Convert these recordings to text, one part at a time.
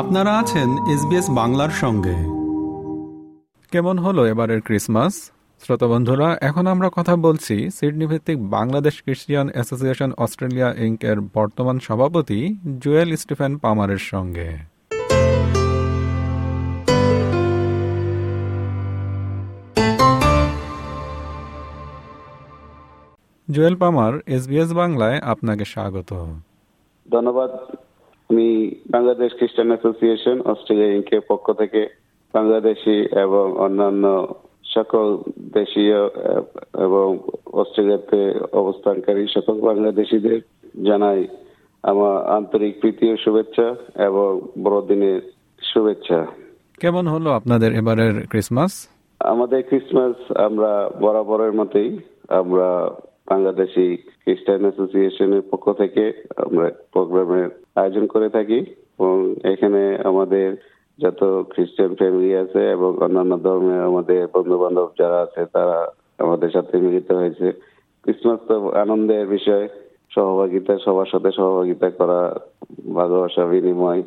আপনারা আছেন এসবিএস বাংলার সঙ্গে। কেমন হলো এবারের ক্রিসমাস? শ্রোতা বন্ধুরা এখন আমরা কথা বলছি সিডনি ভিত্তিক Bangladesh Christian Association Australia Inc এর বর্তমান সভাপতি জুয়েল স্টিফেন পামারের সঙ্গে। জুয়েল পামার এসবিএস বাংলায় আপনাকে স্বাগত। ধন্যবাদ আমি বাংলাদেশ খ্রিস্টান অ্যাসোসিয়েশন অস্ট্রেলিয়া ইঙ্কের পক্ষ থেকে বাংলাদেশি এবং অন্যান্য সকল দেশীয় এবং অস্ট্রেলিয়াতে অবস্থানকারী সকল বাংলাদেশিদের জানাই আমার আন্তরিক প্রীতি ও শুভেচ্ছা এবং বড়দিনের শুভেচ্ছা। কেমন হলো আপনাদের এবারের ক্রিসমাস আমাদের ক্রিসমাস আমরা বরাবরের মতোই আমরা বাংলাদেশি খ্রিস্টান অ্যাসোসিয়েশনের পক্ষ থেকে আমরা প্রোগ্রামের আয়োজন করে থাকি এবং এখানে আমাদের যত খ্রিস্টান ফ্যামিলি আছে এবং অন্যান্য ধর্মের আমাদের বন্ধু বান্ধব যারা আছে, তারা আমাদের সাথে মিলিত হয়েছে। ক্রিসমাস তো আনন্দের বিষয়, সহভাগিতা, সবার সাথে সহভাগিতা করা, ভালোবাসা, বিনিময়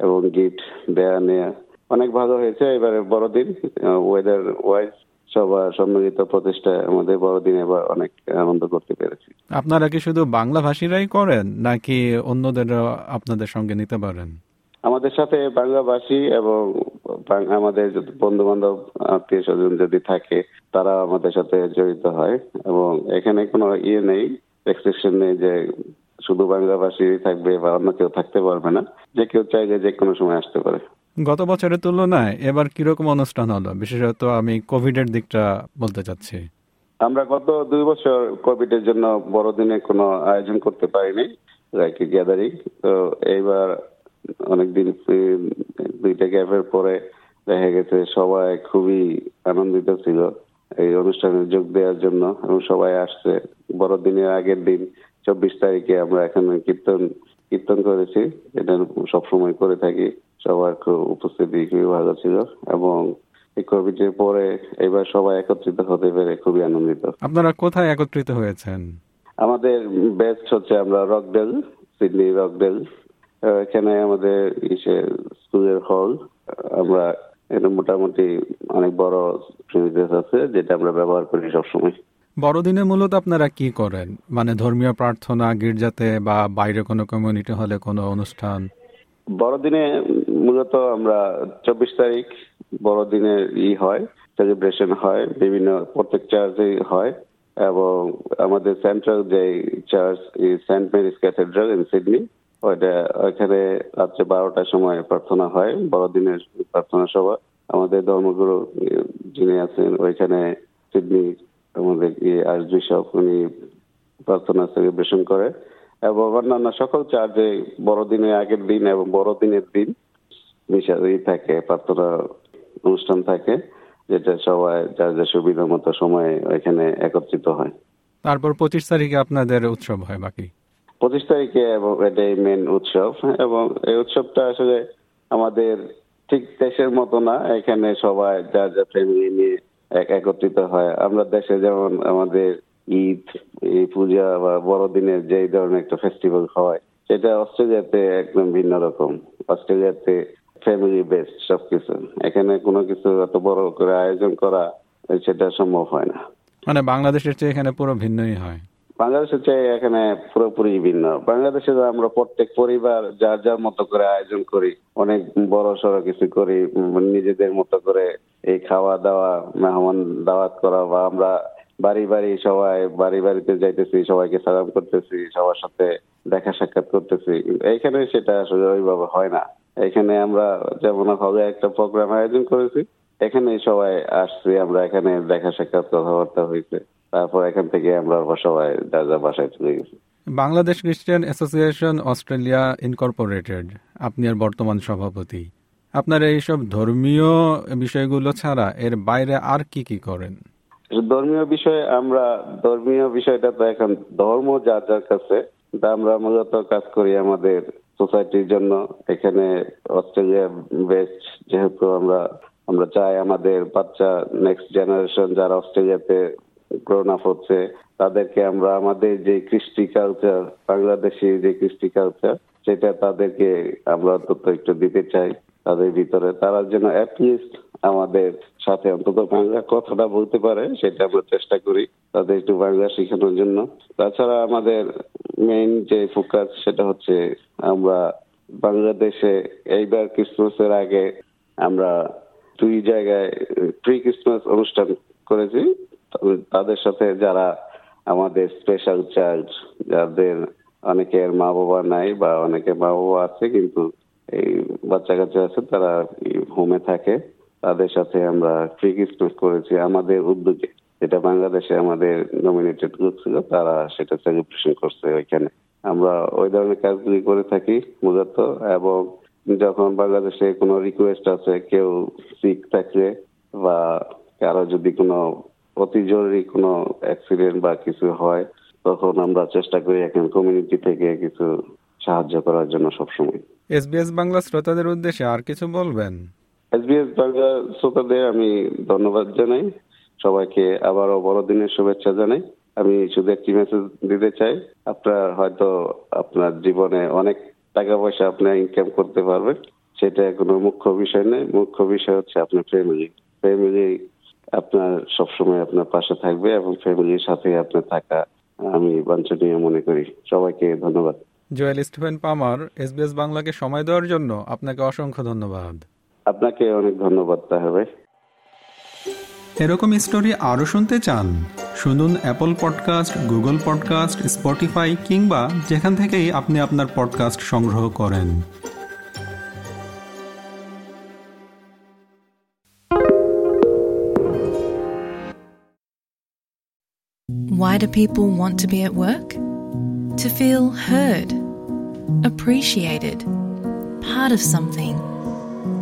এবং গিফট দেয়া নেয়া অনেক ভালো হয়েছে। এবারে বড়দিন ওয়েদার ওয়াইজ সবার সম্মিলিত প্রচেষ্টায় আমাদের বড়দিন এবার অনেক আনন্দ করতে পেরেছি। আপনারা কি শুধু বাংলা ভাষীরাই করেন নাকি অন্যদের আপনাদের সঙ্গে নিতে পারেন? আমাদের সাথে বাংলাভাষী এবং আমাদের বন্ধু বান্ধব আত্মীয় স্বজন যদি থাকে তারা আমাদের সাথে জড়িত হয় এবং এখানে কোনো ইয়ে নেই রেস্ট্রিকশন নেই যে শুধু বাংলাভাষী থাকবে বা অন্য কেউ থাকতে পারবে না। যে কেউ চাইলে যে কোনো সময় আসতে পারে। গত বছরের তুলনায় এবার কীরকম অনুষ্ঠান হলো? বিশেষত আমি কোভিড এর দিকটা বলতে চাচ্ছি। আমরা গত দুই বছর কোভিড এর জন্য বড়দিনে কোনো আয়োজন করতে পারিনি লাইক গ্যাদারিং। তো এইবার অনেকদিন দুইটা গ্যাপের পরে দেখা গেছে সবাই খুবই আনন্দিত ছিল এই অনুষ্ঠানে যোগ দেওয়ার জন্য এবং সবাই আসছে। বড়দিনের আগের দিন, চব্বিশ তারিখে আমরা এখানে কীর্তন কীর্তন করেছি। এটা সবসময় করে থাকি। সবার উপস্থিতি খুবই ভালো ছিল এবং এই কোভিড এর পরে এবার সবাই একত্রিত হতে পেরে খুবই আনন্দিত। আপনারা কোথায় একত্রিত হয়েছেন? আমাদের বেস্ট হচ্ছে আমরা রকডেল সিডনি রকডেল এখানে আমাদের ইসে স্কুলের হল আমরা এটা মোটামুটি অনেক বড় প্রিভিলেজ আছে যেটা আমরা ব্যবহার করি সবসময়। বড়দিনে মূলত আপনারা কি করেন? মানে ধর্মীয় প্রার্থনা গির্জাতে বা বাইরে কোনো কমিউনিটি হলে কোনো অনুষ্ঠান? বড়দিনে মূলত আমরা চব্বিশ তারিখ বড়দিনের ই হয় সেলিব্রেশন হয়, বিভিন্ন প্রত্যেক চার্চে হয় এবং আমাদের সেন্ট্রাল যে church Saint Mary's cathedral in Sydney, ওইটা ওইখানে রাত্রে বারোটার সময় প্রার্থনা হয়, বড়দিনের প্রার্থনা সভা। আমাদের ধর্মগুরু যিনি আছেন, ওইখানে সিডনি আমাদের আর্চ বিশপ উনি প্রার্থনা সেলিব্রেশন করে। এবং অন্যান্য সকল চার্চে বড়দিনের আগের দিন এবং বড়দিনের দিন মিশাই থাকে প্রার্থনা অনুষ্ঠান থাকে যেটা সবাই যার যার সুবিধা মতো সময় এখানে একত্রিত হয়। তারপর পঁচিশ তারিখে আপনাদের উৎসব হয় বাকি? পঁচিশ তারিখে এবং এটাই মেন উৎসব এবং এই উৎসবটা আসলে আমাদের ঠিক দেশের মতো না এখানে সবাই যার যার ফ্যামিলি নিয়ে এক একত্রিত হয়। আমরা দেশে যেমন আমাদের ঈদ এই পূজা বা বড়দিনের যে ধরনের একটা ফেস্টিভ্যাল হয় সেটা অস্ট্রেলিয়াতে একদম ভিন্ন রকম। অস্ট্রেলিয়াতে ফ্যামিলি বেসড সবকিছু। এখানে কোনো কিছু এত বড় করে আয়োজন করা সেটা সম্ভব হয় না। মানে বাংলাদেশের চেয়ে এখানে পুরো ভিন্নই হয়? বাংলাদেশের চেয়ে এখানে পুরোপুরি ভিন্ন। বাংলাদেশে আমরা প্রত্যেক পরিবার যার যার মতো করে আয়োজন করি অনেক বড় সড়ো কিছু করি নিজেদের মতো করে এই খাওয়া দাওয়া মেহমান দাওয়াত করা বা আমরা বাড়ি বাড়ি সবাই, বাড়ি বাড়িতে যাইতেছি, সবাইকে সালাম করতেছি, সবার সাথে দেখা সাক্ষাৎ করতেছি। এইখানে সেটা আসলে ওইভাবে হয় না। এখানে আমরা যেমন হবে একটা প্রোগ্রাম আয়োজন করেছি এখানে সবাই আসছি, আমরা এখানে দেখা সাক্ষাৎ কথাবার্তা হয়েছে। তারপর এখান থেকে আমরা সবাই যা যা বাসায় চলে গেছি। বাংলাদেশ খ্রিস্টান অ্যাসোসিয়েশন অস্ট্রেলিয়া ইনকর্পোরেটেড আপনি আর বর্তমান সভাপতি। আপনার এইসব ধর্মীয় বিষয়গুলো ছাড়া এর বাইরে আর কি কি করেন? ধর্মীয় বিষয়ে আমরা, ধর্মীয় বিষয়টা তো এখন ধর্ম যার যার কাছে আমরা মূলত কাজ করি আমাদের সোসাইটির জন্য। এখানে অস্ট্রেলিয়া বেস্ট যেহেতু আমরা আমরা চাই আমাদের বাচ্চা নেক্সট জেনারেশন যারা অস্ট্রেলিয়াতে গ্রোন আপ হচ্ছে, তাদেরকে আমরা আমাদের যে কৃষ্টি কালচার বাংলাদেশি যে কৃষ্টি কালচার সেটা তাদেরকে আমরা অন্তত একটু দিতে চাই, তাদের ভিতরে। তারা যেন অ্যাটলিস্ট আমাদের সাথে অন্তত বাংলা কথাটা বলতে পারে, সেটা আমরা চেষ্টা করি তাদের একটু বাংলা শেখানোর জন্য। তাছাড়া আমাদের মেইন যে ফোকাস সেটা হচ্ছে আমরা বাংলাদেশে এইবার ক্রিসমাসের আগে আমরা দুই জায়গায় প্রি ক্রিসমাস অনুষ্ঠান করেছি। তাদের সাথে যারা আমাদের স্পেশাল চাইল্ড যাদের অনেকের মা বাবা নাই বা অনেকের মা বাবা আছে, কিন্তু এই বাচ্চা কাচ্চা আছে, তারা হোমে থাকে। তাদের সাথে আমরা ক্রিসমাস করেছি। আমাদের উদ্যোগে যেটা বাংলাদেশে আমাদের নমিনেটেড গ্রুপ ছিল, তারা সেটা সেলিব্রেশন করছে ওইখানে। আমরা ওই ধরনের কাজগুলি করে থাকি মূলত এবং যখন বাংলাদেশে কোনো রিকোয়েস্ট আছে, কেউ সিক থাকলে বা কারও যদি কোনো অতি জরুরি কোনো অ্যাক্সিডেন্ট বা কিছু হয়, তখন আমরা চেষ্টা করি এখন কমিউনিটি থেকে কিছু সাহায্য করার জন্য সবসময়। এসবিএস বাংলা শ্রোতাদের উদ্দেশ্যে আর কিছু বলবেন? এসবিএস বাংলা শ্রোতাদের আমি ধন্যবাদ জানাই। সবাইকে আবারও বড়দিনের শুভেচ্ছা জানাই। আমি শুধু একটি মেসেজ দিতে চাই, আপনার হয়তো আপনার জীবনে অনেক টাকা পয়সা আপনি ইনকাম করতে পারবেন, সেটা কোনো মুখ্য বিষয় নেই মুখ্য বিষয় হচ্ছে আপনার ফ্যামিলি ফ্যামিলি আপনার সবসময় আপনার পাশে থাকবে এবং ফ্যামিলির সাথে আপনার থাকা আমি বাঞ্ছনীয় মনে করি। সবাইকে ধন্যবাদ। জোয়েল স্টিফেন পামার, এসবিএস বাংলাকে সময় দেওয়ার জন্য আপনাকে অসংখ্য ধন্যবাদ। আপনাকে অনেক ধন্যবাদ তাহলে এরকম স্টোরি আরও শুনতে চান শুনুন Apple podcast Google podcast Spotify কিংবা যেখান থেকেই আপনি আপনার পডকাস্ট সংগ্রহ করেন। Why do people want to be at work? To feel heard, appreciated, part of something,